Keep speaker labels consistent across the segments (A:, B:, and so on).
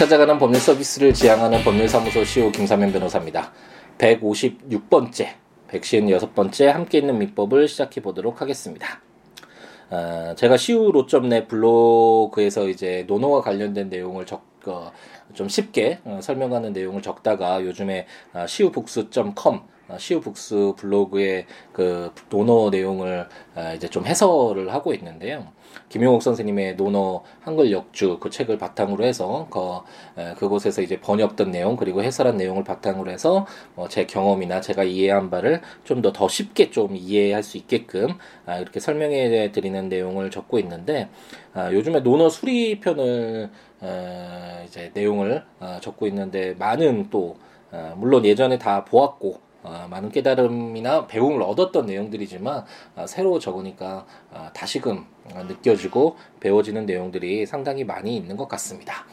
A: 찾아가는 법률 서비스를 지향하는 법률사무소 시오 김사면 변호사입니다. 156번째, 156번째 함께 있는 민법을 시작해 보도록 하겠습니다. 어, 제가 시우로.net 블로그에서 이제 노노와 관련된 내용을 적, 어, 좀 쉽게 어, 설명하는 내용을 적다가 요즘에 어, 시우북스.com 어, 시우북스 블로그의 그 노노 내용을 어, 이제 좀 해설을 하고 있는데요. 김용옥 선생님의 노너 한글 역주 그 책을 바탕으로 해서 그 에, 그곳에서 이제 번역된 내용 그리고 해설한 내용을 바탕으로 해서 어, 제 경험이나 제가 이해한 바를 좀 더더 쉽게 좀 이해할 수 있게끔 아, 이렇게 설명해 드리는 내용을 적고 있는데 아, 요즘에 노너 수리 편을 에, 이제 내용을 아, 적고 있는데 많은 또 아, 물론 예전에 다 보았고 어, 많은 깨달음이나 배움을 얻었던 내용들이지만 어, 새로 적으니까 어, 다시금 느껴지고 배워지는 내용들이 상당히 많이 있는 것 같습니다.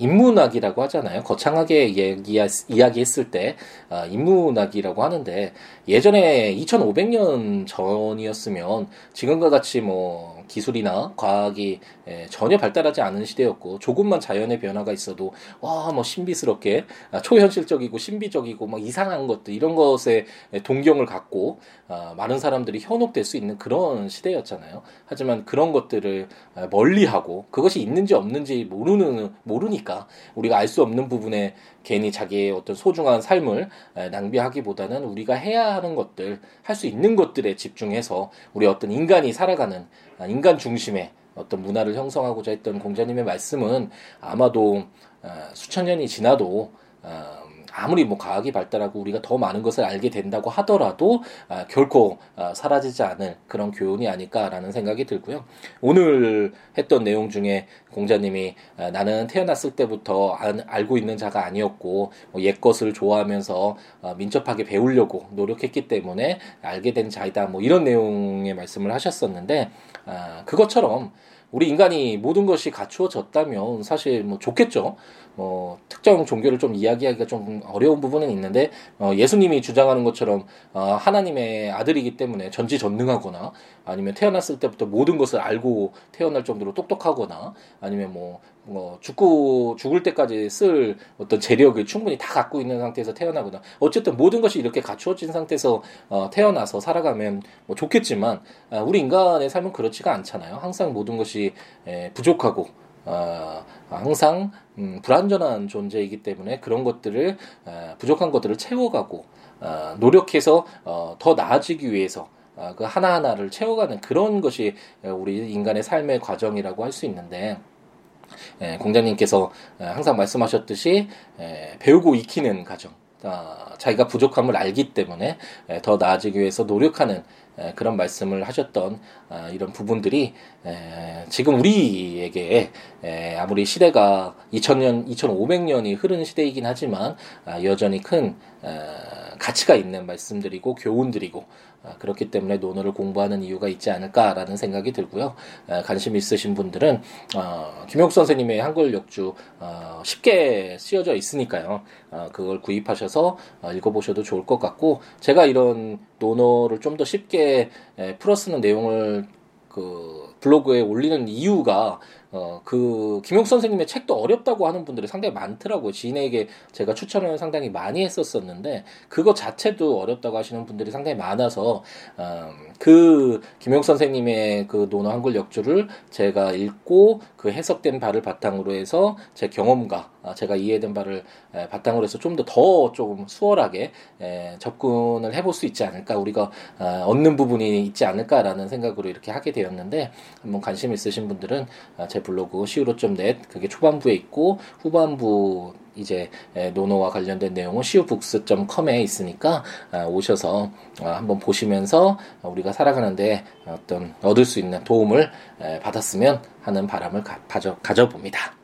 A: 인문학이라고 하잖아요. 거창하게 이야기, 이야기했을 때 어, 인문학이라고 하는데 예전에 2500년 전이었으면 지금과 같이 뭐 기술이나 과학이 예, 전혀 발달하지 않은 시대였고 조금만 자연의 변화가 있어도 와 뭐 신비스럽게 아, 초현실적이고 신비적이고 막 이상한 것들 이런 것에 동경을 갖고 아, 많은 사람들이 현혹될 수 있는 그런 시대였잖아요. 하지만 그런 것들을 아, 멀리하고 그것이 있는지 없는지 모르는 모르니까 우리가 알 수 없는 부분에 괜히 자기의 어떤 소중한 삶을 낭비하기보다는 우리가 해야 하는 것들 할 수 있는 것들에 집중해서 우리 어떤 인간이 살아가는 인간 중심의 어떤 문화를 형성하고자 했던 공자님의 말씀은 아마도 수천 년이 지나도 아무리 뭐 과학이 발달하고 우리가 더 많은 것을 알게 된다고 하더라도 아, 결코 아, 사라지지 않을 그런 교훈이 아닐까라는 생각이 들고요. 오늘 했던 내용 중에 공자님이 아, 나는 태어났을 때부터 안, 알고 있는 자가 아니었고 뭐 옛 것을 좋아하면서 아, 민첩하게 배우려고 노력했기 때문에 알게 된 자이다 뭐 이런 내용의 말씀을 하셨었는데 아, 그것처럼 우리 인간이 모든 것이 갖추어졌다면 사실 뭐 좋겠죠. 어, 특정 종교를 좀 이야기하기가 좀 어려운 부분은 있는데 어, 예수님이 주장하는 것처럼 어, 하나님의 아들이기 때문에 전지전능하거나 아니면 태어났을 때부터 모든 것을 알고 태어날 정도로 똑똑하거나 아니면 뭐, 뭐 죽고 죽을 때까지 쓸 어떤 재력을 충분히 다 갖고 있는 상태에서 태어나거나 어쨌든 모든 것이 이렇게 갖추어진 상태에서 어, 태어나서 살아가면 뭐 좋겠지만 아, 우리 인간의 삶은 그렇지가 않잖아요. 항상 모든 것이 에, 부족하고 어, 항상 음, 불완전한 존재이기 때문에 그런 것들을 어, 부족한 것들을 채워가고 어, 노력해서 어, 더 나아지기 위해서 어, 그 하나하나를 채워가는 그런 것이 우리 인간의 삶의 과정이라고 할 수 있는데 예, 공자님께서 항상 말씀하셨듯이 예, 배우고 익히는 과정. 어, 자기가 부족함을 알기 때문에 예, 더 나아지기 위해서 노력하는 그런 말씀을 하셨던 아, 이런 부분들이 지금 우리에게 아무리 시대가 2000년, 2500년이 흐른 시대이긴 하지만 아, 여전히 큰 가치가 있는 말씀들이고 교훈들이고 아, 그렇기 때문에 논어를 공부하는 이유가 있지 않을까라는 생각이 들고요. 관심 있으신 분들은 어, 김용 선생님의 한글 역주 어, 쉽게 쓰여져 있으니까요. 어, 그걸 구입하셔서 읽어보셔도 좋을 것 같고 제가 이런 논어를 좀 더 쉽게 풀어 쓰는 내용을 그 블로그에 올리는 이유가 어, 그, 김용 선생님의 책도 어렵다고 하는 분들이 상당히 많더라고요. 지인에게 제가 추천을 상당히 많이 했었었는데, 그거 자체도 어렵다고 하시는 분들이 상당히 많아서, 어, 그, 김용 선생님의 그 논어 한글 역주를 제가 읽고, 그 해석된 바를 바탕으로 해서 제 경험과 아, 제가 이해된 바를 에, 바탕으로 해서 좀 더 더 조금 수월하게 에, 접근을 해볼 수 있지 않을까, 우리가 어, 얻는 부분이 있지 않을까라는 생각으로 이렇게 하게 되었는데, 한번 관심 있으신 분들은 아, 제 블로그 시우로.net 그게 초반부에 있고 후반부 이제 노노와 관련된 내용은 시우북스.com에 있으니까 아, 오셔서 아, 한번 보시면서 우리가 살아가는데 어떤 얻을 수 있는 도움을 받았으면 하는 바람을 가져, 가져봅니다.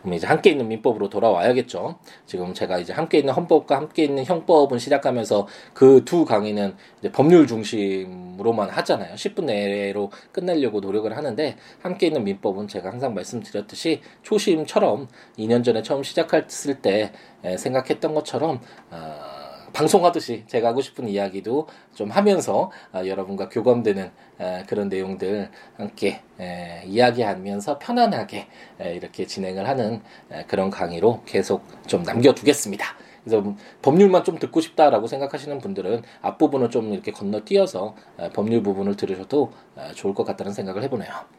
A: 그럼 이제 함께 있는 민법으로 돌아와야겠죠. 지금 제가 이제 함께 있는 헌법과 함께 있는 형법은 시작하면서 그 두 강의는 법률 중심으로만 하잖아요. 10분 내로 끝내려고 노력을 하는데 함께 있는 민법은 제가 항상 말씀드렸듯이 초심처럼 2년 전에 처음 시작했을 때 생각했던 것처럼 어, 방송하듯이 제가 하고 싶은 이야기도 좀 하면서 아, 여러분과 교감되는 에, 그런 내용들 함께 에, 이야기하면서 편안하게 에, 이렇게 진행을 하는 에, 그런 강의로 계속 좀 남겨두겠습니다. 그래서 법률만 좀 듣고 싶다라고 생각하시는 분들은 앞부분을 좀 이렇게 건너뛰어서 에, 법률 부분을 들으셔도 에, 좋을 것 같다는 생각을 해보네요.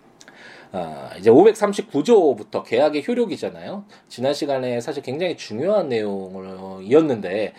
A: 아, 이제 539조부터 계약의 효력이잖아요. 지난 시간에 사실 굉장히 중요한 내용이었는데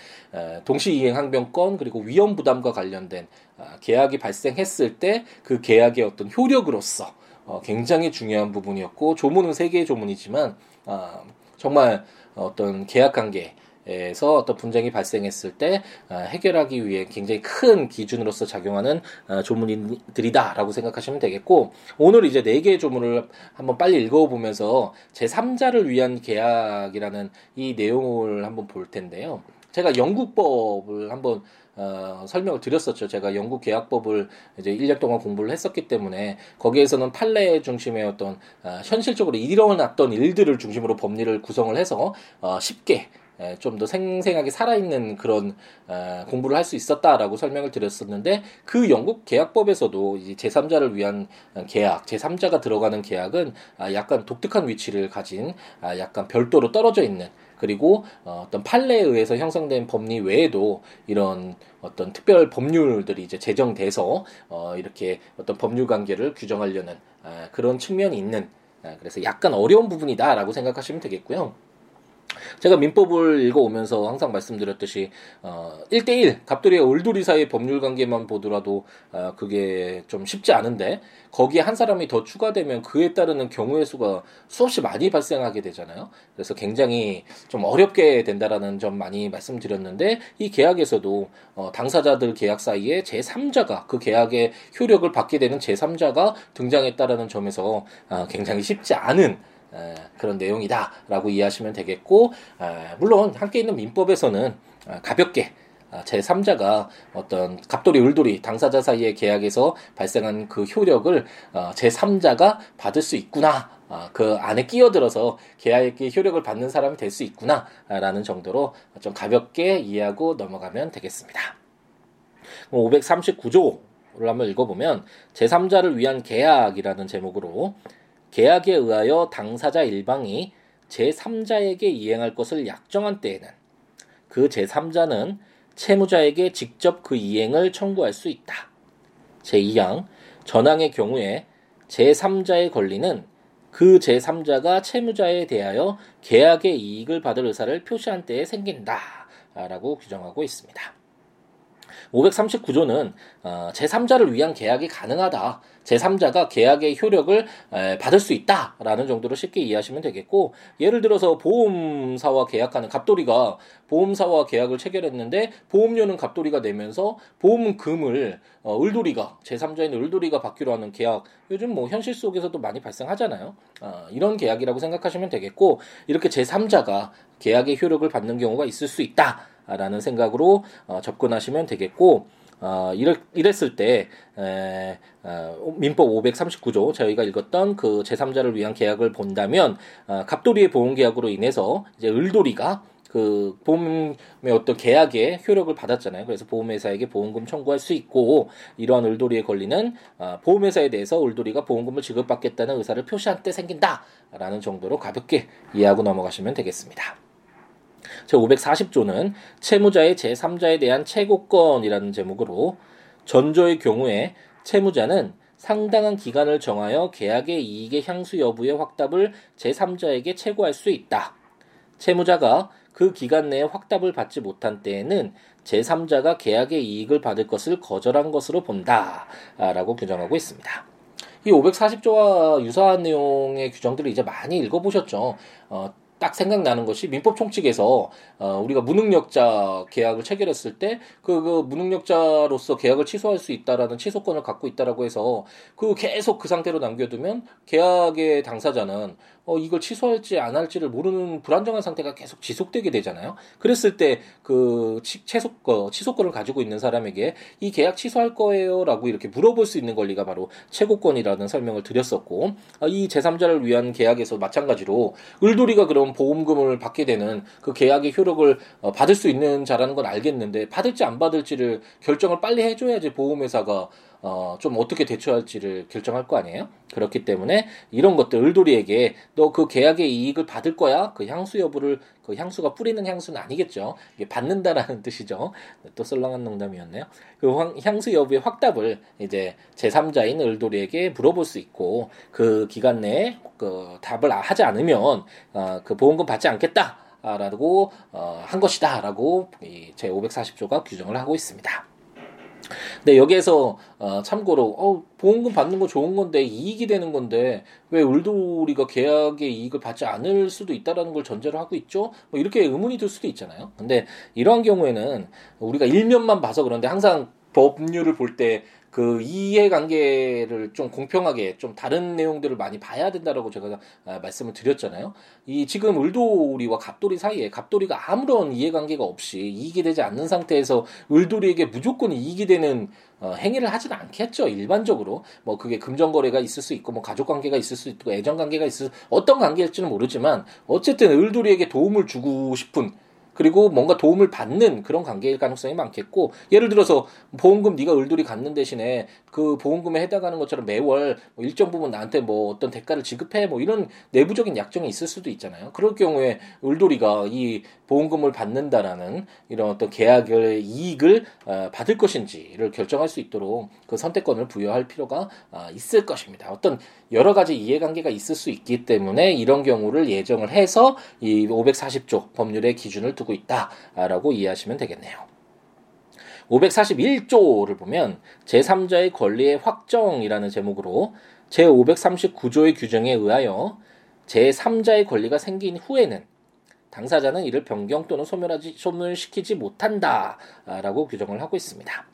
A: 동시 이행 항변권 그리고 위험 부담과 관련된 아, 계약이 발생했을 때 그 계약의 어떤 효력으로서 어, 굉장히 중요한 부분이었고 조문은 세 개의 조문이지만 아, 정말 어떤 계약 관계 에서 어떤 분쟁이 발생했을 때 어, 해결하기 위해 굉장히 큰 기준으로서 작용하는 어, 조문들이다라고 생각하시면 되겠고 오늘 이제 네 개의 조문을 한번 빨리 읽어보면서 제 3자를 위한 계약이라는 이 내용을 한번 볼 텐데요. 제가 영국법을 한번 어, 설명을 드렸었죠. 제가 영국 계약법을 이제 1년 동안 공부를 했었기 때문에 거기에서는 판례 중심의 어떤 어, 현실적으로 일어났던 일들을 중심으로 법리를 구성을 해서 어, 쉽게 좀 더 생생하게 살아있는 그런 공부를 할 수 있었다라고 설명을 드렸었는데 그 영국 계약법에서도 이제 제3자를 위한 계약, 제3자가 들어가는 계약은 아, 약간 독특한 위치를 가진 아, 약간 별도로 떨어져 있는 그리고 어, 어떤 판례에 의해서 형성된 법리 외에도 이런 어떤 특별 법률들이 이제 제정돼서 어, 이렇게 어떤 법률 관계를 규정하려는 아, 그런 측면이 있는 그래서 약간 어려운 부분이다라고 생각하시면 되겠고요. 제가 민법을 읽어오면서 항상 말씀드렸듯이 어 1대1 갑돌이와 울돌이 사이의 법률 관계만 보더라도 어 그게 좀 쉽지 않은데 거기에 한 사람이 더 추가되면 그에 따르는 경우의 수가 수없이 많이 발생하게 되잖아요. 그래서 굉장히 좀 어렵게 된다라는 점 많이 말씀드렸는데 이 계약에서도 어 당사자들 계약 사이에 제3자가 그 계약의 효력을 받게 되는 제3자가 등장했다라는 점에서 어 굉장히 쉽지 않은 그런 내용이다라고 이해하시면 되겠고 물론 함께 있는 민법에서는 아, 가볍게 아, 제3자가 어떤 갑돌이 을돌이 당사자 사이의 계약에서 발생한 그 효력을 어, 제3자가 받을 수 있구나. 아, 그 안에 끼어들어서 계약의 효력을 받는 사람이 될 수 있구나라는 정도로 좀 가볍게 이해하고 넘어가면 되겠습니다. 539조를 한번 읽어보면 제3자를 위한 계약이라는 제목으로 계약에 의하여 당사자 일방이 제3자에게 이행할 것을 약정한 때에는 그 제3자는 채무자에게 직접 그 이행을 청구할 수 있다. 제2항 전항의 경우에 제3자의 권리는 그 제3자가 채무자에 대하여 계약의 이익을 받을 의사를 표시한 때에 생긴다. 라고 규정하고 있습니다. 539조는 어, 제3자를 위한 계약이 가능하다. 제3자가 계약의 효력을 받을 수 있다라는 정도로 쉽게 이해하시면 되겠고 예를 들어서 보험사와 계약하는 갑돌이가 보험사와 계약을 체결했는데 보험료는 갑돌이가 내면서 보험금을 어, 을돌이가 제3자인 을돌이가 받기로 하는 계약 요즘 뭐 현실 속에서도 많이 발생하잖아요. 어, 이런 계약이라고 생각하시면 되겠고 이렇게 제3자가 계약의 효력을 받는 경우가 있을 수 있다 라는 생각으로 어, 접근하시면 되겠고 어, 이랬, 이랬을 때, 에, 어, 민법 539조, 저희가 읽었던 그 제3자를 위한 계약을 본다면, 어, 갑돌이의 보험계약으로 인해서, 이제 을돌이가 그 보험의 어떤 계약의 효력을 받았잖아요. 그래서 보험회사에게 보험금 청구할 수 있고 이러한 을돌이의 권리는 어, 보험회사에 대해서 을돌이가 보험금을 지급받겠다는 의사를 표시한 때 생긴다라는 정도로 가볍게 이해하고 넘어가시면 되겠습니다. 제540조는 채무자의 제3자에 대한 채권이라는 제목으로 전조의 경우에 채무자는 상당한 기간을 정하여 계약의 이익의 향수 여부의 확답을 제3자에게 채고할 수 있다. 채무자가 그 기간 내에 확답을 받지 못한 때에는 제3자가 계약의 이익을 받을 것을 거절한 것으로 본다. 라고 규정하고 있습니다. 이 540조와 유사한 내용의 규정들을 이제 많이 읽어보셨죠. 어, 딱 생각나는 것이 민법 총칙에서 어, 우리가 무능력자 계약을 체결했을 때 그 그 무능력자로서 계약을 취소할 수 있다라는 취소권을 갖고 있다라고 해서 그 계속 그 상태로 남겨두면 계약의 당사자는 어, 이걸 취소할지 안 할지를 모르는 불안정한 상태가 계속 지속되게 되잖아요. 그랬을 때그 취소 거 취소권을 가지고 있는 사람에게 이 계약 취소할 거예요라고 이렇게 물어볼 수 있는 권리가 바로 최고권이라는 설명을 드렸었고 어, 이 제3자를 위한 계약에서 마찬가지로 을돌이가 그럼 보험금을 받게 되는 그 계약의 효력을 어, 받을 수 있는 자라는 건 알겠는데 받을지 안 받을지를 결정을 빨리 해줘야지 보험회사가 어, 좀 어떻게 대처할지를 결정할 거 아니에요? 그렇기 때문에 이런 것들 을돌이에게 너 그 계약의 이익을 받을 거야? 그 향수 여부를 그 향수가 뿌리는 향수는 아니겠죠. 이게 받는다라는 뜻이죠. 또 썰렁한 농담이었네요. 그 향수 여부의 확답을 이제 제3자인 을돌이에게 물어볼 수 있고 그 기간 내에 그 답을 하지 않으면 어, 그 보험금 받지 않겠다. 라고 어, 한 것이다라고 제 540조가 규정을 하고 있습니다. 근데 여기에서 어, 참고로 어, 보험금 받는 거 좋은 건데 이익이 되는 건데 왜 울돌이가 계약의 이익을 받지 않을 수도 있다라는 걸 전제로 하고 있죠? 뭐 이렇게 의문이 들 수도 있잖아요. 근데 이러한 경우에는 우리가 일면만 봐서 그런데 항상 법률을 볼때 그 이해관계를 좀 공평하게 좀 다른 내용들을 많이 봐야 된다라고 제가 아, 말씀을 드렸잖아요. 이 지금 을돌이와 갑돌이 사이에 갑돌이가 아무런 이해관계가 없이 이익이 되지 않는 상태에서 을돌이에게 무조건 이익이 되는 어, 행위를 하지는 않겠죠. 일반적으로 뭐 그게 금전 거래가 있을 수 있고 뭐 가족 관계가 있을 수 있고 애정 관계가 있을 수 어떤 관계일지는 모르지만 어쨌든 을돌이에게 도움을 주고 싶은 그리고 뭔가 도움을 받는 그런 관계일 가능성이 많겠고 예를 들어서 보험금 네가 을돌이 갖는 대신에 그 보험금에 해당하는 것처럼 매월 뭐 일정 부분 나한테 뭐 어떤 대가를 지급해 뭐 이런 내부적인 약정이 있을 수도 있잖아요. 그럴 경우에 을돌이가 이 보험금을 받는다라는 이런 어떤 계약의 이익을 어, 받을 것인지를 결정할 수 있도록 그 선택권을 부여할 필요가 어, 있을 것입니다. 어떤 여러 가지 이해관계가 있을 수 있기 때문에 이런 경우를 예정을 해서 이 540조 법률의 기준을 두고 있다라고 이해하시면 되겠네요. 541조를 보면 제3자의 권리의 확정이라는 제목으로 제539조의 규정에 의하여 제3자의 권리가 생긴 후에는 당사자는 이를 변경 또는 소멸하지 소멸시키지 못한다라고 규정을 하고 있습니다.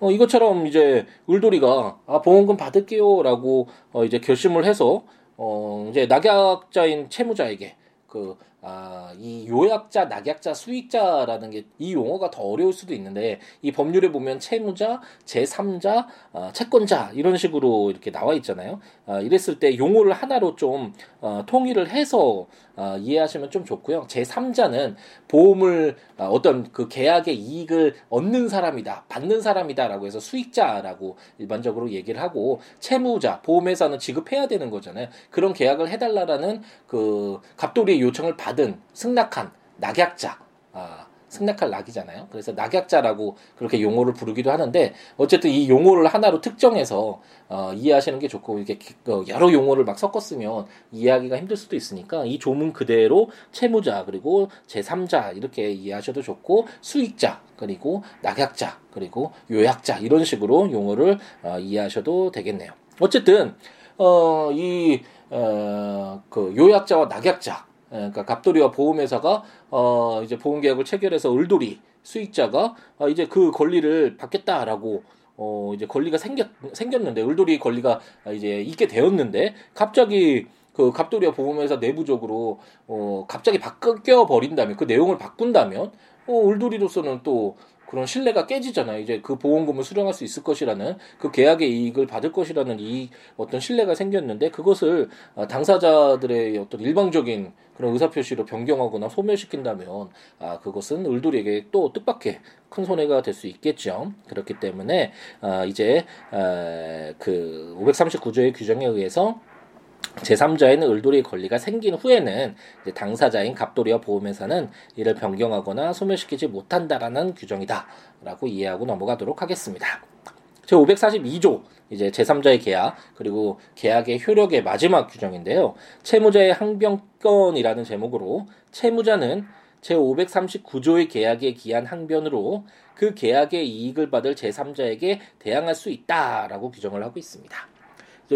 A: 어, 이것처럼 이제 울돌이가 아, 보험금 받을게요라고 어, 이제 결심을 해서 어, 이제 낙약자인 채무자에게 그 아, 이 요약자, 낙약자, 수익자라는 게 이 용어가 더 어려울 수도 있는데 이 법률에 보면 채무자, 제3자, 아, 채권자 이런 식으로 이렇게 나와 있잖아요. 아, 이랬을 때 용어를 하나로 좀 어, 통일을 해서 어, 이해하시면 좀 좋고요. 제3자는 보험을 어, 어떤 그 계약의 이익을 얻는 사람이다, 받는 사람이다라고 해서 수익자라고 일반적으로 얘기를 하고 채무자, 보험회사는 지급해야 되는 거잖아요. 그런 계약을 해달라라는 그 갑돌이의 요청을 받은 승낙한 낙약자. 아, 승낙할 낙이잖아요. 그래서 낙약자라고 그렇게 용어를 부르기도 하는데 어쨌든 이 용어를 하나로 특정해서 어, 이해하시는 게 좋고 이게 어, 여러 용어를 막 섞었으면 이해하기가 힘들 수도 있으니까 이 조문 그대로 채무자 그리고 제3자 이렇게 이해하셔도 좋고 수익자 그리고 낙약자 그리고 요약자 이런 식으로 용어를 어, 이해하셔도 되겠네요. 어쨌든 어, 이 어, 그 요약자와 낙약자 예, 그러니까 갑돌이와 보험회사가 어 이제 보험 계약을 체결해서 을돌이 수익자가 어 이제 그 권리를 받겠다라고 어 이제 권리가 생겼 생겼는데 을돌이 권리가 이제 있게 되었는데 갑자기 그 갑돌이와 보험회사 내부적으로 어 갑자기 바뀌어 버린다면 그 내용을 바꾼다면 어 을돌이로서는 또 그런 신뢰가 깨지잖아요. 이제 그 보험금을 수령할 수 있을 것이라는 그 계약의 이익을 받을 것이라는 이 어떤 신뢰가 생겼는데 그것을 어, 당사자들의 어떤 일방적인 그런 의사표시로 변경하거나 소멸시킨다면 아 그것은 을돌이에게 또 뜻밖의 큰 손해가 될 수 있겠죠. 그렇기 때문에 아 이제 아 그 539조의 규정에 의해서 제3자에는 을돌이의 권리가 생긴 후에는 당사자인 갑돌이와 보험회사는 이를 변경하거나 소멸시키지 못한다라는 규정이다라고 이해하고 넘어가도록 하겠습니다. 제542조 이제 제3자의 계약 그리고 계약의 효력의 마지막 규정인데요. 채무자의 항변권이라는 제목으로 채무자는 제539조의 계약에 기한 항변으로 그 계약의 이익을 받을 제3자에게 대항할 수 있다라고 규정을 하고 있습니다.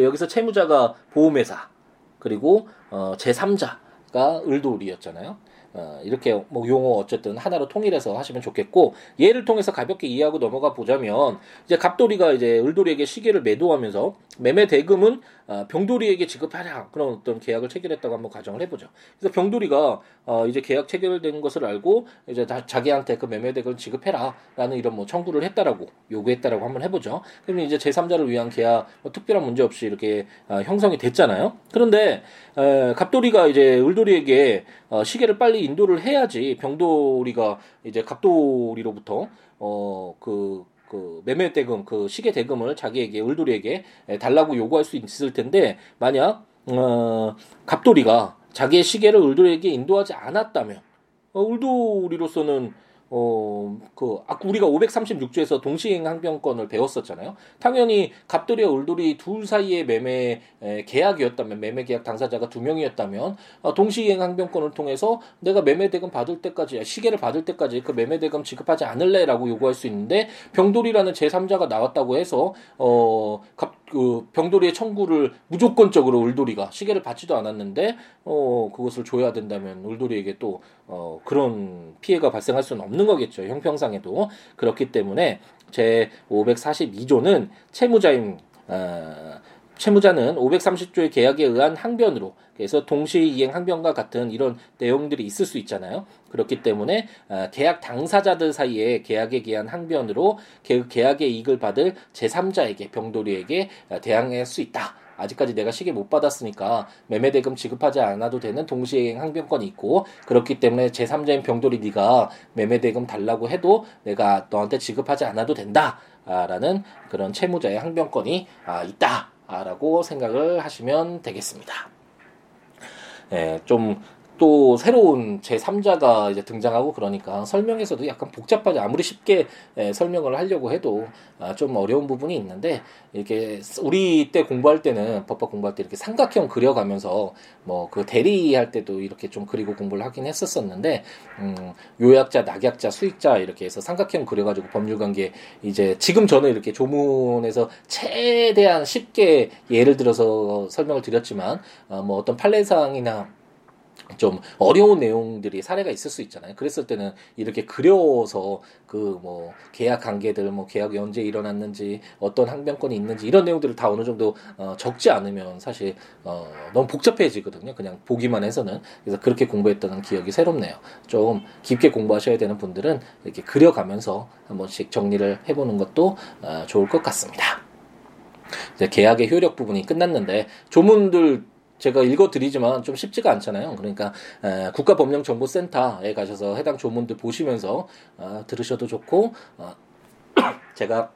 A: 여기서 채무자가 보험회사 그리고 어, 제3자가 을돌이였잖아요. 어, 이렇게 뭐 용어 어쨌든 하나로 통일해서 하시면 좋겠고 예를 통해서 가볍게 이해하고 넘어가 보자면 이제 갑돌이가 이제 을돌이에게 시계를 매도하면서 매매 대금은 어, 병돌이에게 지급하라 그런 어떤 계약을 체결했다고 한번 가정을 해보죠. 그래서 병돌이가 어, 이제 계약 체결된 것을 알고 이제 다 자기한테 그 매매대금을 지급해라라는 이런 뭐 청구를 했다라고 요구했다라고 한번 해보죠. 그러면 이제 제3자를 위한 계약 뭐 특별한 문제 없이 이렇게 어, 형성이 됐잖아요. 그런데 에, 갑돌이가 이제 을돌이에게 어, 시계를 빨리 인도를 해야지 병돌이가 이제 갑돌이로부터 어그 그 매매 대금 그 시계 대금을 자기에게 을돌이에게 달라고 요구할 수 있을 텐데 만약 어 갑돌이가 자기의 시계를 을돌이에게 인도하지 않았다면 어, 을돌이로서는 어, 그, 아, 우리가 536조에서 동시행 항변권을 배웠었잖아요. 당연히 갑돌이와 울돌이 둘 사이의 매매 에, 계약이었다면, 매매 계약 당사자가 두 명이었다면, 어, 동시행 항변권을 통해서 내가 매매 대금 받을 때까지, 시계를 받을 때까지 그 매매 대금 지급하지 않을래라고 요구할 수 있는데, 병돌이라는 제3자가 나왔다고 해서, 어, 갑, 그 병돌이의 청구를 무조건적으로 울돌이가 시계를 받지도 않았는데 어 그것을 줘야 된다면 울돌이에게 또 어 그런 피해가 발생할 수는 없는 거겠죠. 형평상에도. 그렇기 때문에 제 542조는 채무자인 어, 채무자는 530조의 계약에 의한 항변으로 그래서 동시 이행 항변과 같은 이런 내용들이 있을 수 있잖아요. 그렇기 때문에 아, 계약 당사자들 사이에 계약에 의한 항변으로 계약의 이익을 받을 제3자에게 병돌이에게 아, 대항할 수 있다. 아직까지 내가 시계 못 받았으니까 매매 대금 지급하지 않아도 되는 동시행 항변권이 있고 그렇기 때문에 제3자인 병돌이 네가 매매 대금 달라고 해도 내가 너한테 지급하지 않아도 된다라는 그런 채무자의 항변권이 아, 있다 라고 생각을 하시면 되겠습니다. 예, 좀 또 새로운 제3자가 이제 등장하고 그러니까 설명에서도 약간 복잡하지 아무리 쉽게 에, 설명을 하려고 해도 아, 좀 어려운 부분이 있는데 이렇게 우리 때 공부할 때는 법학 공부할 때 이렇게 삼각형 그려가면서 뭐 그 대리할 때도 이렇게 좀 그리고 공부를 하긴 했었었는데 음, 요약자, 낙약자, 수익자 이렇게 해서 삼각형 그려가지고 법률관계 이제 지금 저는 이렇게 조문에서 최대한 쉽게 예를 들어서 설명을 드렸지만 어, 뭐 어떤 판례사항이나 좀 어려운 내용들이 사례가 있을 수 있잖아요. 그랬을 때는 이렇게 그려서 그 뭐 계약 관계들, 뭐 계약이 언제 일어났는지, 어떤 항변권이 있는지 이런 내용들을 다 어느 정도 어 적지 않으면 사실 어 너무 복잡해지거든요. 그냥 보기만 해서는 그래서 그렇게 공부했던 기억이 새롭네요. 좀 깊게 공부하셔야 되는 분들은 이렇게 그려가면서 한 번씩 정리를 해보는 것도 어 좋을 것 같습니다. 이제 계약의 효력 부분이 끝났는데 조문들 제가 읽어드리지만 좀 쉽지가 않잖아요. 그러니까 에, 국가법령정보센터에 가셔서 해당 조문들 보시면서 어, 들으셔도 좋고 어, 제가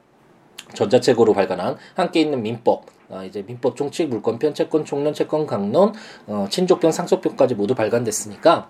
A: 전자책으로 발간한 함께 있는 민법 어, 이제 민법 총칙 물권편 채권 총론 채권 강론 어, 친족편 상속편까지 모두 발간됐으니까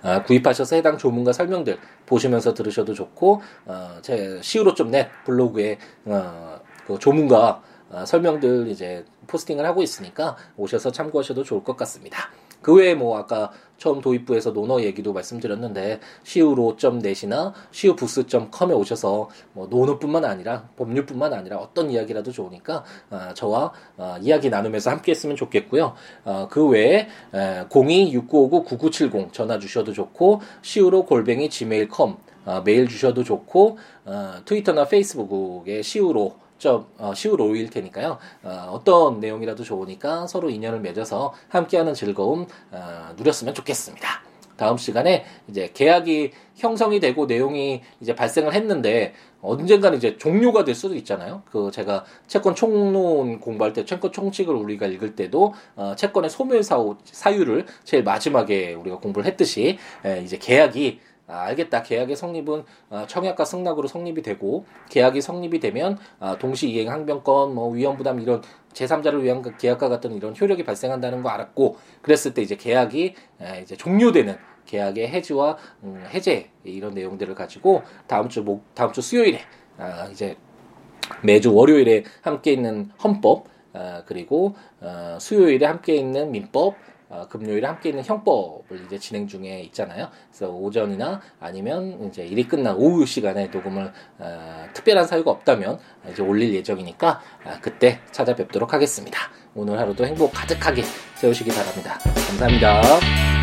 A: 아, 구입하셔서 해당 조문과 설명들 보시면서 들으셔도 좋고 어, 제 시우로 좀넷 블로그에 어, 그 조문과 어, 설명들 이제 포스팅을 하고 있으니까 오셔서 참고하셔도 좋을 것 같습니다. 그 외에 뭐 아까 처음 도입부에서 노너 얘기도 말씀드렸는데 시우로.net이나 시우부스.com에 오셔서 뭐 노너뿐만 아니라 법률뿐만 아니라 어떤 이야기라도 좋으니까 어, 저와 어, 이야기 나누면서 함께 했으면 좋겠고요. 어, 그 외에 026959-9970 전화 주셔도 좋고 시우로 골뱅이 gmail.com 어, 메일 주셔도 좋고 어, 트위터나 페이스북에 시우로 직접 어, 시우 로일 테니까요. 어, 떤 내용이라도 좋으니까 서로 인연을 맺어서 함께하는 즐거움 어, 누렸으면 좋겠습니다. 다음 시간에 이제 계약이 형성이 되고 내용이 이제 발생을 했는데 언젠가는 이제 종료가 될 수도 있잖아요. 그 제가 채권 총론 공부할 때 채권 총칙을 우리가 읽을 때도 어, 채권의 소멸 사유 사유를 제일 마지막에 우리가 공부를 했듯이 에, 이제 계약이 아, 알겠다. 계약의 성립은 어, 청약과 승낙으로 성립이 되고 계약이 성립이 되면 어, 동시 이행 항변권, 뭐 위험 부담 이런 제3자를 위한 그 계약과 같은 이런 효력이 발생한다는 거 알았고 그랬을 때 이제 계약이 에, 이제 종료되는 계약의 해지와 음, 해제 이런 내용들을 가지고 다음 주 목, 다음 주 수요일에 아, 이제 매주 월요일에 함께 있는 헌법 아, 그리고 어, 수요일에 함께 있는 민법 어, 금요일에 함께 있는 형법을 이제 진행 중에 있잖아요. 그래서 오전이나 아니면 이제 일이 끝난 오후 시간에 녹음을 어, 특별한 사유가 없다면 이제 올릴 예정이니까 어, 그때 찾아뵙도록 하겠습니다. 오늘 하루도 행복 가득하게 세우시기 바랍니다. 감사합니다.